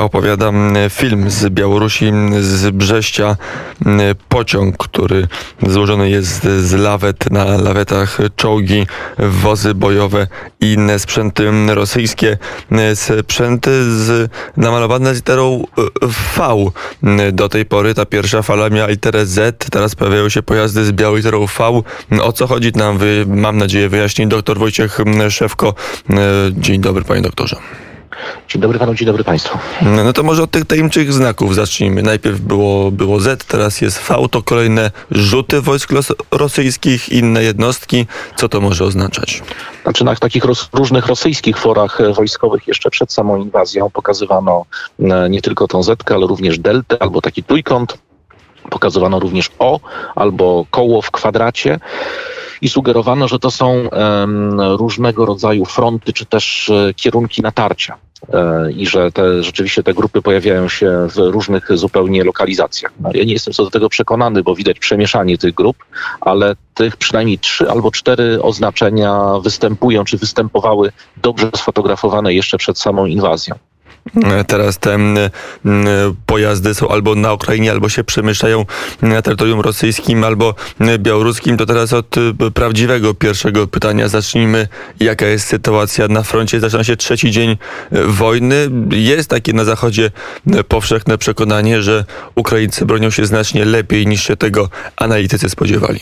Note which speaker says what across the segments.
Speaker 1: opowiadam film z Białorusi, z Brześcia. Pociąg, który złożony jest z lawet, na lawetach czołgi, wozy bojowe i inne sprzęty rosyjskie. Sprzęty z, namalowane literą V. Do tej pory ta pierwsza fala miała literę Z, teraz pojawiają się pojazdy z białą literą V. O co chodzi nam, mam nadzieję, wyjaśni dr Wojciech Szewko. Dzień dobry, panie doktorze.
Speaker 2: Dzień dobry panu, dzień dobry państwu.
Speaker 1: No, no to może od tych tajemniczych znaków zacznijmy. Najpierw było, było Z, teraz jest V, to kolejne rzuty wojsk rosyjskich, inne jednostki. Co to może oznaczać?
Speaker 2: Znaczy na takich roz, różnych rosyjskich forach e, wojskowych jeszcze przed samą inwazją pokazywano e, nie tylko tą Z, ale również deltę albo taki trójkąt. Pokazywano również O albo koło w kwadracie i sugerowano, że to są różnego rodzaju fronty czy też e, kierunki natarcia e, i że te, rzeczywiście te grupy pojawiają się w różnych zupełnie lokalizacjach. No, ja nie jestem co do tego przekonany, bo widać przemieszanie tych grup, ale tych przynajmniej trzy albo cztery oznaczenia występują czy występowały dobrze sfotografowane jeszcze przed samą inwazją.
Speaker 1: Teraz te pojazdy są albo na Ukrainie, albo się przemieszczają na terytorium rosyjskim, albo białoruskim. To teraz od y, prawdziwego pierwszego pytania zacznijmy. Jaka jest sytuacja na froncie? Zaczyna się trzeci dzień y, wojny. Jest takie na Zachodzie y, powszechne przekonanie, że Ukraińcy bronią się znacznie lepiej niż się tego analitycy spodziewali.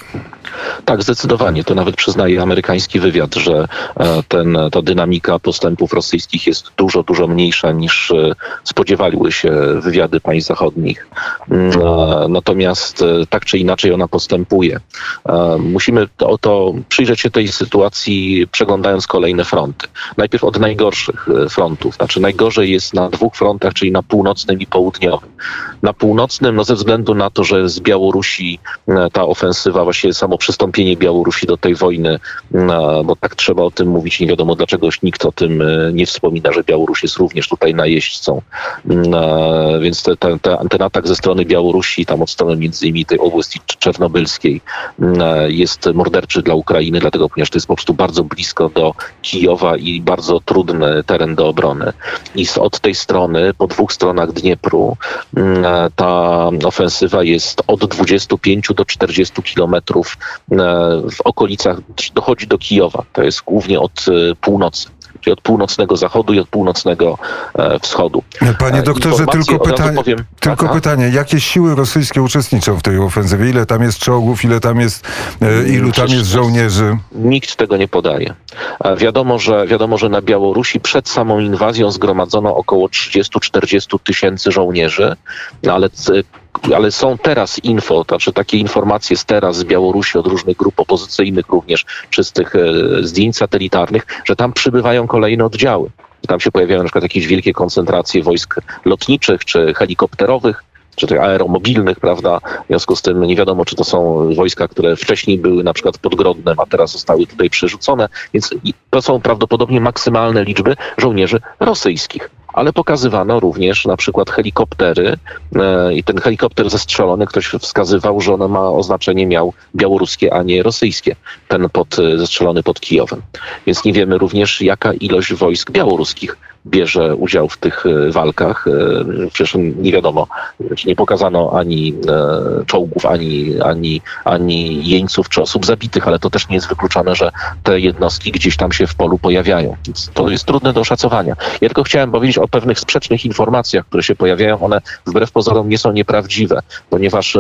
Speaker 2: Tak, zdecydowanie. To nawet przyznaje amerykański wywiad, że e, ten, ta dynamika postępów rosyjskich jest dużo, dużo mniejsza niż e, spodziewały się wywiady państw zachodnich. Mm, natomiast e, tak czy inaczej ona postępuje. Musimy to, to przyjrzeć się tej sytuacji, przeglądając kolejne fronty. Najpierw od najgorszych frontów. Znaczy najgorzej jest na dwóch frontach, czyli na północnym i południowym. Na północnym, no ze względu na to, że z Białorusi ta ofensywa, właściwie samo przystąpienie Białorusi do tej wojny, bo tak trzeba o tym mówić. Nie wiadomo dlaczego nikt o tym e, nie wspomina, że Białoruś jest również tutaj najeźdźcą. Więc te, te, ten atak ze strony Białorusi, tam od strony między innymi tej oblasti czernobylskiej jest morderczy dla Ukrainy, dlatego ponieważ to jest po prostu bardzo blisko do Kijowa i bardzo trudny teren do obrony. I od tej strony, po dwóch stronach Dniepru, ta ofensywa jest od 25 do 40 kilometrów E, w okolicach, dochodzi do Kijowa. To jest głównie od e, północy czyli od północnego zachodu i od północnego e, wschodu.
Speaker 3: Panie doktorze, tylko, pytanie, powiem, tylko aha. pytanie, jakie siły rosyjskie uczestniczą w tej ofensywie? Ile tam jest czołgów, ile tam jest, ilu tam jest żołnierzy?
Speaker 2: Nikt tego nie podaje. Wiadomo, że, wiadomo, że na Białorusi przed samą inwazją zgromadzono około 30-40 tysięcy żołnierzy, ale ale są teraz info, znaczy takie informacje z teraz z Białorusi od różnych grup opozycyjnych również, czy z tych e, zdjęć satelitarnych, że tam przybywają kolejne oddziały. Tam się pojawiają na przykład jakieś wielkie koncentracje wojsk lotniczych czy helikopterowych, czy tych aeromobilnych, prawda? W związku z tym nie wiadomo, czy to są wojska, które wcześniej były na przykład pod Grodnem, a teraz zostały tutaj przerzucone, więc to są prawdopodobnie maksymalne liczby żołnierzy rosyjskich ale pokazywano również na przykład helikoptery e, i ten helikopter zestrzelony, ktoś wskazywał, że on ma oznaczenie miał białoruskie, a nie rosyjskie, ten pod, zestrzelony pod Kijowem. Więc nie wiemy również, jaka ilość wojsk białoruskich bierze udział w tych e, walkach. E, przecież nie wiadomo, nie pokazano ani e, czołgów, ani, ani, ani jeńców czy osób zabitych, ale to też nie jest wykluczone, że te jednostki gdzieś tam się w polu pojawiają. Więc to jest trudne do oszacowania. Ja tylko chciałem powiedzieć o pewnych sprzecznych informacjach, które się pojawiają. One wbrew pozorom nie są nieprawdziwe, ponieważ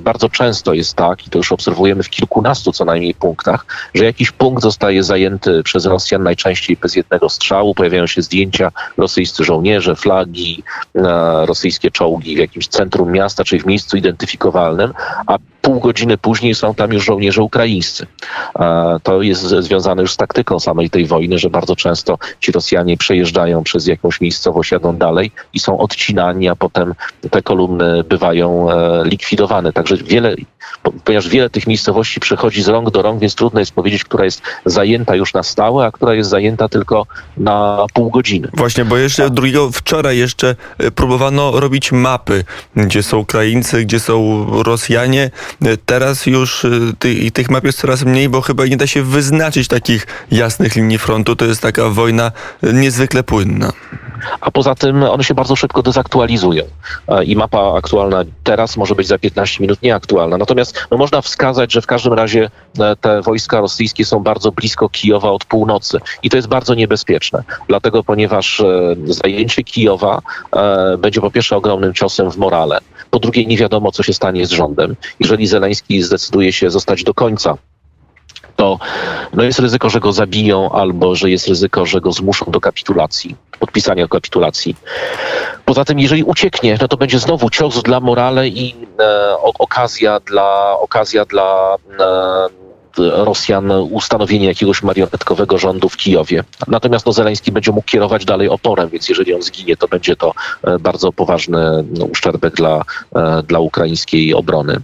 Speaker 2: bardzo często jest tak, i to już obserwujemy w kilkunastu co najmniej punktach, że jakiś punkt zostaje zajęty przez Rosjan najczęściej bez jednego strzału, pojawiają się zdjęcia zdjęcia rosyjscy żołnierze, flagi, e, rosyjskie czołgi w jakimś centrum miasta czy w miejscu identyfikowalnym, a pół godziny później są tam już żołnierze ukraińscy. To jest związane już z taktyką samej tej wojny, że bardzo często ci Rosjanie przejeżdżają przez jakąś miejscowość, jadą dalej i są odcinani, a potem te kolumny bywają e, likwidowane. Także wiele, ponieważ wiele tych miejscowości przechodzi z rąk do rąk, więc trudno jest powiedzieć, która jest zajęta już na stałe, a która jest zajęta tylko na pół godziny.
Speaker 1: Właśnie, bo jeszcze drugiego wczoraj jeszcze e, próbowano robić mapy, gdzie są Ukraińcy, gdzie są Rosjanie. Teraz już y, tych, tych map jest coraz mniej, bo chyba nie da się wyznaczyć takich jasnych linii frontu. To jest taka wojna niezwykle płynna.
Speaker 2: A poza tym one się bardzo szybko dezaktualizują i mapa aktualna teraz może być za 15 minut nieaktualna. Natomiast no, można wskazać, że w każdym razie te wojska rosyjskie są bardzo blisko Kijowa od północy i to jest bardzo niebezpieczne, dlatego ponieważ zajęcie Kijowa będzie po pierwsze ogromnym ciosem w morale, po drugie nie wiadomo, co się stanie z rządem. Jeżeli Zeleński zdecyduje się zostać do końca to no jest ryzyko, że go zabiją albo że jest ryzyko, że go zmuszą do kapitulacji, podpisania kapitulacji. Poza tym, jeżeli ucieknie, no to będzie znowu cios dla morale i e, okazja dla, okazja dla e, Rosjan ustanowienie jakiegoś marionetkowego rządu w Kijowie. Natomiast no, Zeleński będzie mógł kierować dalej oporem, więc jeżeli on zginie, to będzie to e, bardzo poważny no, uszczerbek dla, e, dla ukraińskiej obrony.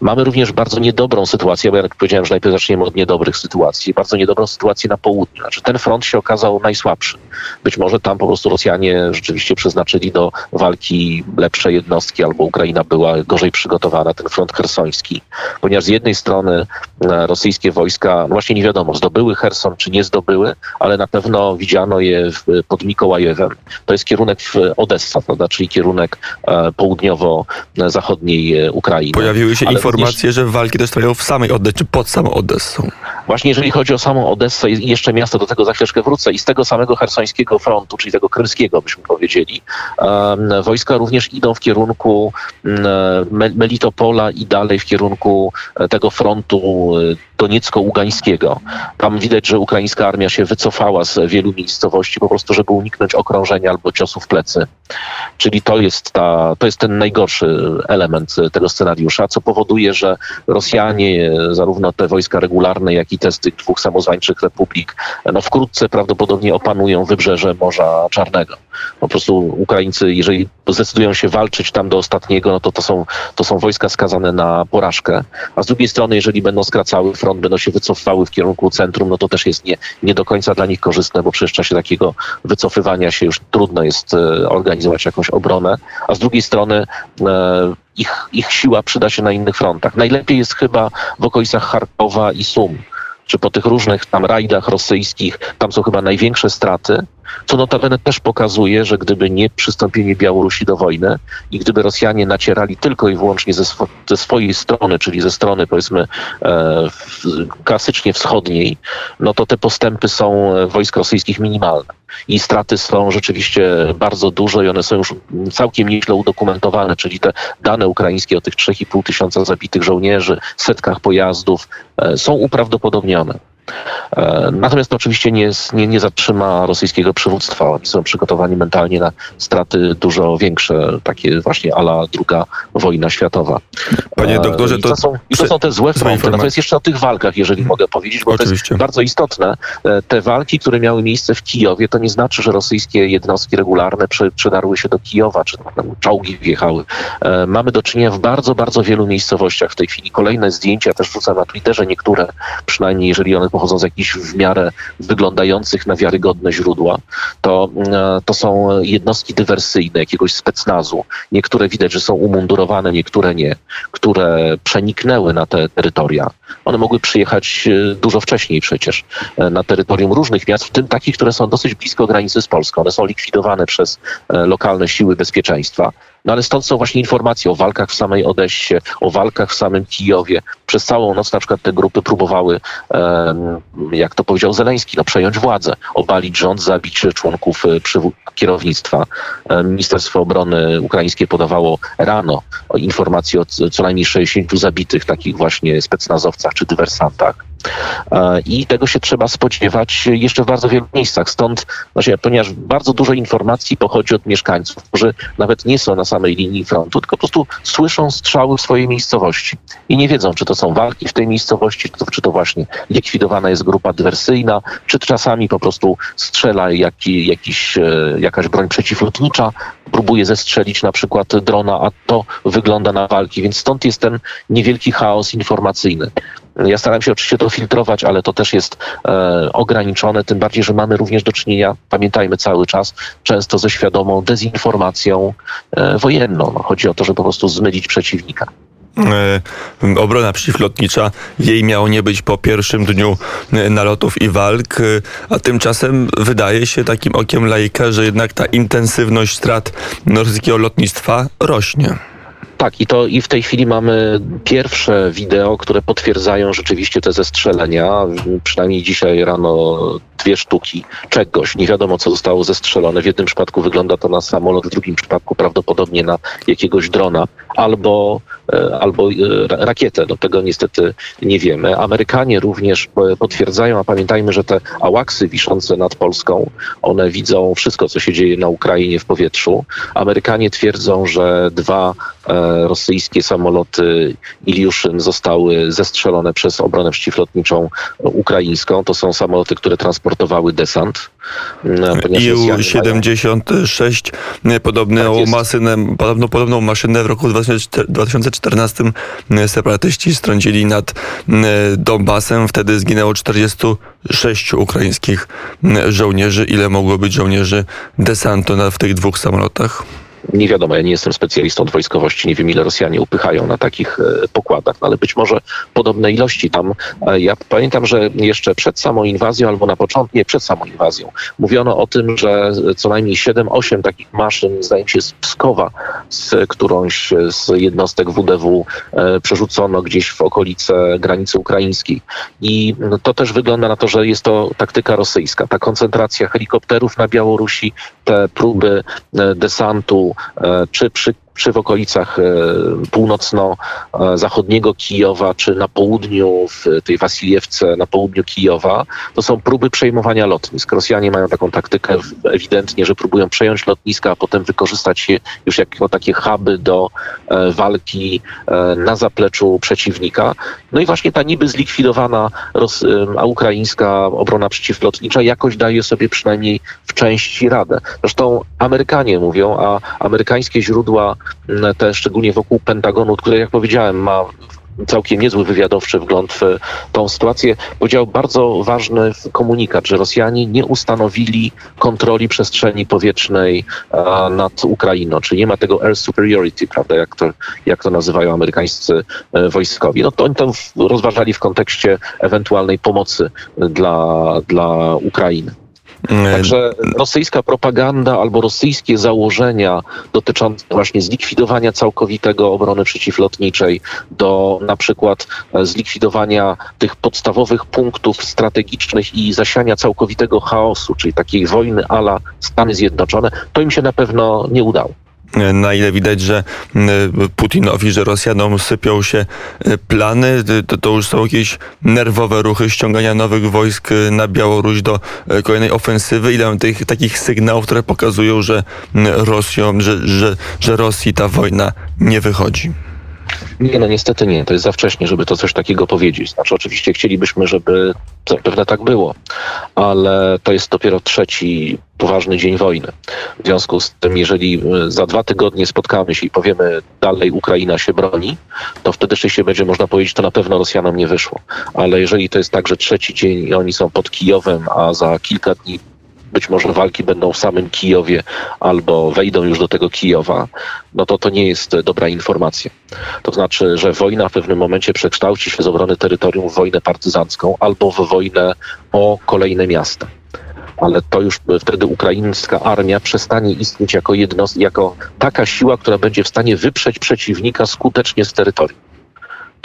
Speaker 2: Mamy również bardzo niedobrą sytuację, bo jak powiedziałem, że najpierw zaczniemy od niedobrych sytuacji, bardzo niedobrą sytuację na południu. Znaczy ten front się okazał najsłabszy. Być może tam po prostu Rosjanie rzeczywiście przeznaczyli do walki lepsze jednostki, albo Ukraina była gorzej przygotowana, ten front hersoński, ponieważ z jednej strony e, rosyjskie wojska, no właśnie nie wiadomo, zdobyły Herson czy nie zdobyły, ale na pewno widziano je pod Mikołajewem. To jest kierunek w Odessa, prawda, czyli kierunek e, południowo-zachodniej e, Ukrainy.
Speaker 1: Pojawiły się ale informacje, również... że walki też trwają w samej Odessie, czy pod samą Odessą.
Speaker 2: Właśnie jeżeli chodzi o samą Odessę i jeszcze miasto, do tego za chwileczkę wrócę, i z tego samego hersońskiego frontu, czyli tego krymskiego byśmy powiedzieli, wojska również idą w kierunku um, Melitopola i dalej w kierunku e, tego frontu doniecko-ługańskiego. Tam widać, że ukraińska armia się wycofała z wielu miejscowości po prostu, żeby uniknąć okrążenia albo ciosów w plecy. Czyli to jest, ta, to jest ten najgorszy element tego scenariusza, co powoduje, że Rosjanie, zarówno te wojska regularne, jak i te z tych dwóch samozwańczych republik, no wkrótce prawdopodobnie opanują wybrzeże Morza Czarnego. Po prostu Ukraińcy, jeżeli zdecydują się walczyć tam do ostatniego, no to to są, to są wojska skazane na porażkę. A z drugiej strony, jeżeli będą skracały front, będą się wycofywały w kierunku centrum, no to też jest nie, nie do końca dla nich korzystne, bo przecież w czasie takiego wycofywania się już trudno jest e, organizować jakąś obronę. A z drugiej strony e, ich, ich siła przyda się na innych frontach. Najlepiej jest chyba w okolicach Charkowa i Sum czy po tych różnych tam rajdach rosyjskich, tam są chyba największe straty, co notabene też pokazuje, że gdyby nie przystąpienie Białorusi do wojny i gdyby Rosjanie nacierali tylko i wyłącznie ze, ze swojej strony, czyli ze strony powiedzmy e, klasycznie wschodniej, no to te postępy są wojsk rosyjskich minimalne. I straty są rzeczywiście bardzo duże i one są już całkiem nieźle udokumentowane, czyli te dane ukraińskie o tych 3,5 tysiąca zabitych żołnierzy, setkach pojazdów e, są uprawdopodobnione. E, natomiast to oczywiście nie, nie, nie zatrzyma rosyjskiego przywództwa. Oni są przygotowani mentalnie na straty dużo większe, takie właśnie ala druga wojna światowa.
Speaker 1: Panie e, doktorze, to,
Speaker 2: I to, są, i to są te złe fronty. Natomiast jeszcze o tych walkach, jeżeli mogę powiedzieć, bo Oczywiście. to jest bardzo istotne. E, te walki, które miały miejsce w Kijowie, to nie znaczy, że rosyjskie jednostki regularne przedarły się do Kijowa, czy tam czołgi wjechały. Mamy do czynienia w bardzo, bardzo wielu miejscowościach w tej chwili. Kolejne zdjęcia też wrzucam na Twitterze, niektóre, przynajmniej jeżeli one pochodzą z jakichś w miarę wyglądających na wiarygodne źródła, to, e, to są jednostki dywersyjne jakiegoś specnazu. Niektóre widać, że są umundurowane, niektóre nie, które przeniknęły na te terytoria. One mogły przyjechać e, dużo wcześniej przecież e, na terytorium różnych miast, w tym takich, które są dosyć blisko granicy z Polską. One są likwidowane przez lokalne siły bezpieczeństwa. No ale stąd są właśnie informacje o walkach w samej Odessie, o walkach w samym Kijowie. Przez całą noc na przykład te grupy próbowały, jak to powiedział Zeleński, no, przejąć władzę, obalić rząd, zabić członków e, kierownictwa. E, Ministerstwo Obrony ukraińskie podawało rano informacje o co najmniej 60 zabitych takich właśnie specnazowcach czy dywersantach. E, I tego się trzeba spodziewać jeszcze w bardzo wielu miejscach. Stąd, właśnie, ponieważ bardzo dużo informacji pochodzi od mieszkańców, którzy nawet nie są na samej linii frontu, tylko po prostu słyszą strzały w swojej miejscowości i nie wiedzą, czy to są walki w tej miejscowości, czy to, czy to właśnie likwidowana jest grupa dywersyjna, czy czasami po prostu strzela jaki, jakiś, e, jakaś broń przeciwlotnicza, próbuje zestrzelić na przykład drona, a to wygląda na walki, więc stąd jest ten niewielki chaos informacyjny. Ja staram się oczywiście to filtrować, ale to też jest e, ograniczone, tym bardziej, że mamy również do czynienia, pamiętajmy cały czas, często ze świadomą dezinformacją e, wojenną. No, chodzi o to, żeby po prostu zmylić przeciwnika.
Speaker 1: E, obrona przeciwlotnicza. Jej miało nie być po pierwszym dniu e, nalotów i walk, a tymczasem wydaje się takim okiem laika, że jednak ta intensywność strat rosyjskiego lotnictwa rośnie.
Speaker 2: Tak, i to i w tej chwili mamy pierwsze wideo, które potwierdzają rzeczywiście te zestrzelenia. Przynajmniej dzisiaj rano dwie sztuki czegoś. Nie wiadomo, co zostało zestrzelone. W jednym przypadku wygląda to na samolot, w drugim przypadku prawdopodobnie na jakiegoś drona albo, e, albo e, rakietę. Do tego niestety nie wiemy. Amerykanie również potwierdzają, a pamiętajmy, że te ałaksy wiszące nad Polską, one widzą wszystko, co się dzieje na Ukrainie w powietrzu. Amerykanie twierdzą, że dwa e, rosyjskie samoloty Iliuszyn zostały zestrzelone przez obronę przeciwlotniczą ukraińską. To są samoloty, które transportowały desant.
Speaker 1: Iu-76, podobną, tak maszynę, podobną, podobną maszynę w roku 2014 separatyści strącili nad Donbasem. Wtedy zginęło 46 ukraińskich żołnierzy. Ile mogło być żołnierzy desantu w tych dwóch samolotach?
Speaker 2: Nie wiadomo, ja nie jestem specjalistą od wojskowości, nie wiem ile Rosjanie upychają na takich e, pokładach, no ale być może podobne ilości tam. E, ja pamiętam, że jeszcze przed samą inwazją, albo na początku, nie przed samą inwazją, mówiono o tym, że co najmniej 7-8 takich maszyn, zdaje mi się, z Pskowa, z którąś z jednostek WDW e, przerzucono gdzieś w okolice granicy ukraińskiej. I to też wygląda na to, że jest to taktyka rosyjska. Ta koncentracja helikopterów na Białorusi, te próby desantu E, czy przy czy w okolicach e, północno-zachodniego Kijowa, czy na południu, w tej Wasiljewce, na południu Kijowa, to są próby przejmowania lotnisk. Rosjanie mają taką taktykę ewidentnie, że próbują przejąć lotniska, a potem wykorzystać je już jako takie huby do e, walki e, na zapleczu przeciwnika. No i właśnie ta niby zlikwidowana ukraińska obrona przeciwlotnicza jakoś daje sobie przynajmniej w części radę. Zresztą Amerykanie mówią, a amerykańskie źródła te szczególnie wokół Pentagonu, które jak powiedziałem ma całkiem niezły wywiadowczy wgląd w tą sytuację, powiedział bardzo ważny komunikat, że Rosjanie nie ustanowili kontroli przestrzeni powietrznej nad Ukrainą, czyli nie ma tego air superiority, prawda, jak to, jak to nazywają amerykańscy e, wojskowi. No to oni to rozważali w kontekście ewentualnej pomocy dla, dla Ukrainy. Także rosyjska propaganda albo rosyjskie założenia dotyczące właśnie zlikwidowania całkowitego obrony przeciwlotniczej, do na przykład e, zlikwidowania tych podstawowych punktów strategicznych i zasiania całkowitego chaosu, czyli takiej wojny ala Stany Zjednoczone, to im się na pewno nie udało
Speaker 1: na ile widać, że Putinowi, że Rosjanom sypią się e, plany, to, to już są jakieś nerwowe ruchy ściągania nowych wojsk e, na Białoruś do kolejnej ofensywy. Ile tych takich sygnałów, które pokazują, że Rosją, że, że, że Rosji ta wojna nie wychodzi.
Speaker 2: Nie, no niestety nie. To jest za wcześnie, żeby to coś takiego powiedzieć. Znaczy oczywiście chcielibyśmy, żeby zapewne tak było, ale to jest dopiero trzeci poważny dzień wojny. W związku z tym, jeżeli e, za dwa tygodnie spotkamy się i powiemy dalej Ukraina się broni, to wtedy się będzie można powiedzieć, to na pewno Rosjanom nie wyszło. Ale jeżeli to jest tak, że trzeci dzień i oni są pod Kijowem, a za kilka dni być może walki będą w samym Kijowie albo wejdą już do tego Kijowa, no to to nie jest dobra informacja. To znaczy, że wojna w pewnym momencie przekształci się z obrony terytorium w wojnę partyzancką albo w wojnę o kolejne miasta ale to już wtedy ukraińska armia przestanie istnieć jako, jednost- jako taka siła, która będzie w stanie wyprzeć przeciwnika skutecznie z terytorium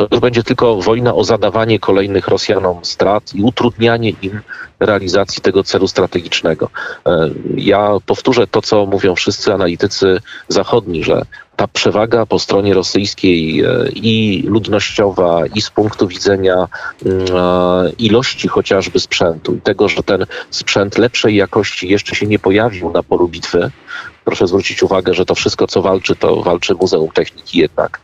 Speaker 2: to już będzie tylko wojna o zadawanie kolejnych Rosjanom strat i utrudnianie im realizacji tego celu strategicznego. E, ja powtórzę to, co mówią wszyscy analitycy zachodni, że ta przewaga po stronie rosyjskiej e, i ludnościowa, i z punktu widzenia mm, e, ilości chociażby sprzętu i tego, że ten sprzęt lepszej jakości jeszcze się nie pojawił na polu bitwy, proszę zwrócić uwagę, że to wszystko, co walczy, to walczy Muzeum Techniki jednak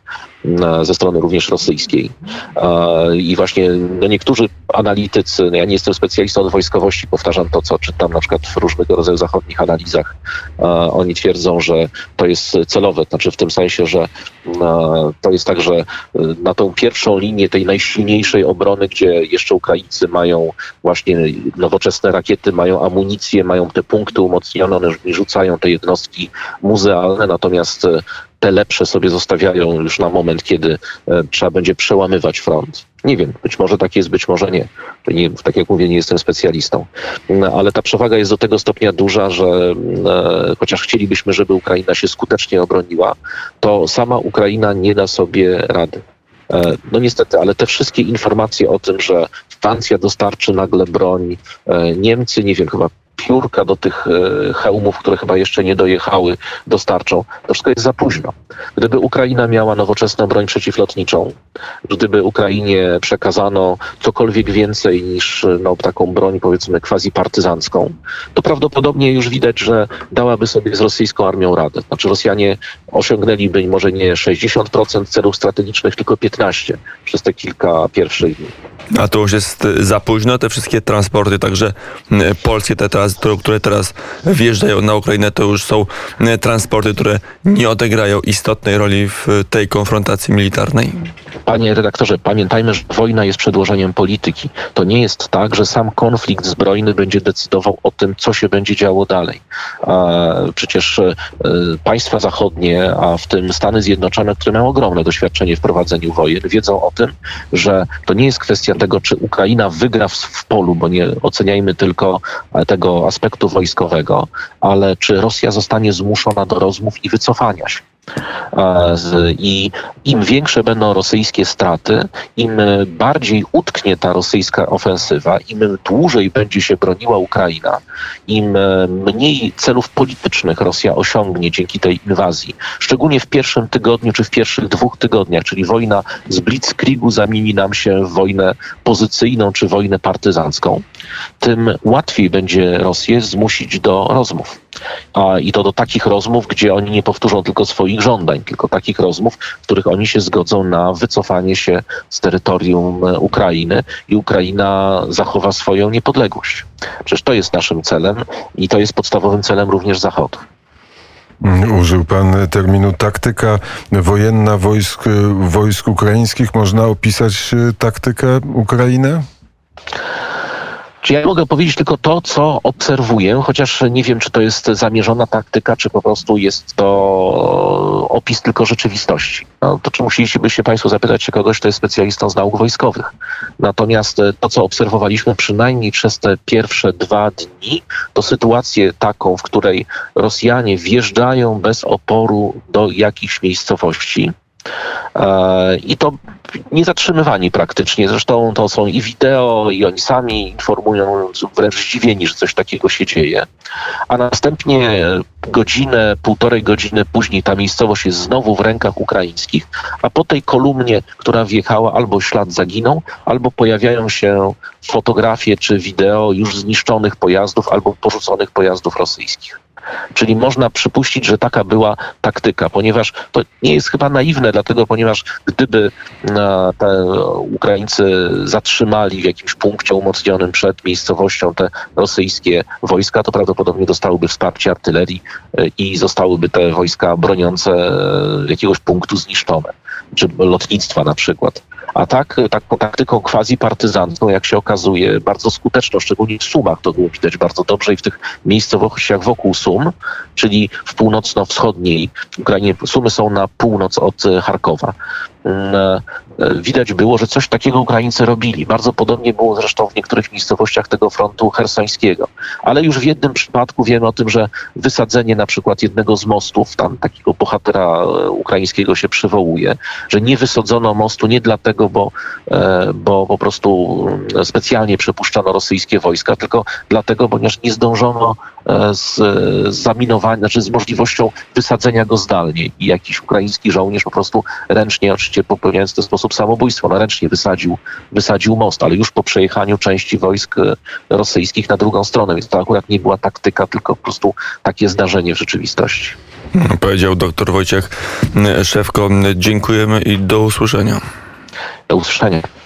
Speaker 2: ze strony również rosyjskiej. I właśnie no niektórzy analitycy, no ja nie jestem specjalistą od wojskowości, powtarzam to, co czytam na przykład w różnego rodzaju zachodnich analizach. Oni twierdzą, że to jest celowe, znaczy w tym sensie, że to jest tak, że e, na tą pierwszą linię tej najsilniejszej obrony, gdzie jeszcze Ukraińcy mają właśnie nowoczesne rakiety, mają amunicję, mają te punkty umocnione, one rzucają te jednostki muzealne, natomiast e, te lepsze sobie zostawiają już na moment, kiedy e, trzeba będzie przełamywać front. Nie wiem, być może tak jest, być może nie. nie. Tak jak mówię, nie jestem specjalistą. No, ale ta przewaga jest do tego stopnia duża, że e, chociaż chcielibyśmy, żeby Ukraina się skutecznie obroniła, to sama Ukraina nie da sobie rady. No niestety, ale te wszystkie informacje o tym, że Francja dostarczy nagle broń, Niemcy, nie wiem, chyba piórka do tych e, hełmów, które chyba jeszcze nie dojechały, dostarczą. To wszystko jest za późno. Gdyby Ukraina miała nowoczesną broń przeciwlotniczą, gdyby Ukrainie przekazano cokolwiek więcej niż no, taką broń, powiedzmy, quasi partyzancką, to prawdopodobnie już widać, że dałaby sobie z rosyjską armią radę. Znaczy Rosjanie osiągnęliby może nie 60% celów strategicznych, tylko 15% przez te kilka pierwszych dni.
Speaker 1: A to już jest za późno, te wszystkie transporty, także polskie, te teraz, które teraz wjeżdżają na Ukrainę, to już są transporty, które nie odegrają istotnej roli w tej konfrontacji militarnej.
Speaker 2: Panie redaktorze, pamiętajmy, że wojna jest przedłożeniem polityki. To nie jest tak, że sam konflikt zbrojny będzie decydował o tym, co się będzie działo dalej. Przecież e, państwa zachodnie, a w tym Stany Zjednoczone, które mają ogromne doświadczenie w prowadzeniu wojen, wiedzą o tym, że to nie jest kwestia tego, czy Ukraina wygra w, w polu, bo nie oceniajmy tylko e, tego aspektu wojskowego, ale czy Rosja zostanie zmuszona do rozmów i wycofania się. I im większe będą rosyjskie straty, im bardziej utknie ta rosyjska ofensywa, im dłużej będzie się broniła Ukraina, im mniej celów politycznych Rosja osiągnie dzięki tej inwazji, szczególnie w pierwszym tygodniu czy w pierwszych dwóch tygodniach, czyli wojna z Blitzkriegu zamieni nam się w wojnę pozycyjną czy wojnę partyzancką, tym łatwiej będzie Rosję zmusić do rozmów. I to do takich rozmów, gdzie oni nie powtórzą tylko swoich żądań, tylko takich rozmów, w których oni się zgodzą na wycofanie się z terytorium e, Ukrainy i Ukraina zachowa swoją niepodległość. Przecież to jest naszym celem i to jest podstawowym celem również Zachodu.
Speaker 3: Użył pan terminu taktyka wojenna wojsk, wojsk ukraińskich. Można opisać e, taktykę Ukrainy?
Speaker 2: Czy ja mogę powiedzieć tylko to, co obserwuję, chociaż nie wiem, czy to jest zamierzona taktyka, czy po prostu jest to opis tylko rzeczywistości. No, to czy musieliby się Państwo zapytać się kogoś, kto jest specjalistą z nauk wojskowych. Natomiast e, to, co obserwowaliśmy przynajmniej przez te pierwsze dwa dni, to sytuację taką, w której Rosjanie wjeżdżają bez oporu do jakichś miejscowości, i to nie zatrzymywani praktycznie. Zresztą to są i wideo, i oni sami informują, wręcz zdziwieni, że coś takiego się dzieje. A następnie godzinę, półtorej godziny później ta miejscowość jest znowu w rękach ukraińskich, a po tej kolumnie, która wjechała, albo ślad zaginął, albo pojawiają się fotografie czy wideo już zniszczonych pojazdów albo porzuconych pojazdów rosyjskich. Czyli można przypuścić, że taka była taktyka, ponieważ to nie jest chyba naiwne, dlatego ponieważ gdyby e, te Ukraińcy zatrzymali w jakimś punkcie umocnionym przed miejscowością te rosyjskie wojska, to prawdopodobnie dostałyby wsparcie artylerii e, i zostałyby te wojska broniące e, jakiegoś punktu zniszczone, czy lotnictwa na przykład. A tak, taką taktyką quasi-partyzancką, jak się okazuje, bardzo skuteczną, szczególnie w Sumach to było widać bardzo dobrze i w tych miejscowościach wokół Sum, czyli w północno-wschodniej Ukrainie. Sumy są na północ od Charkowa. E, widać było, że coś takiego Ukraińcy robili. Bardzo podobnie było zresztą w niektórych miejscowościach tego frontu hersońskiego. Ale już w jednym przypadku wiemy o tym, że wysadzenie na przykład jednego z mostów, tam takiego bohatera e, ukraińskiego się przywołuje, że nie wysadzono mostu nie dlatego, bo, e, bo po prostu mm, specjalnie przepuszczano rosyjskie wojska, tylko dlatego, ponieważ nie zdążono z, z zaminowaniem, znaczy z możliwością wysadzenia go zdalnie i jakiś ukraiński żołnierz po prostu ręcznie, oczywiście popełniając w ten sposób samobójstwo, no ręcznie wysadził, wysadził most, ale już po przejechaniu części wojsk e, rosyjskich na drugą stronę, więc to akurat nie była taktyka, tylko po prostu takie zdarzenie w rzeczywistości.
Speaker 1: Powiedział dr Wojciech Szewko. Dziękujemy i do usłyszenia.
Speaker 2: Do usłyszenia.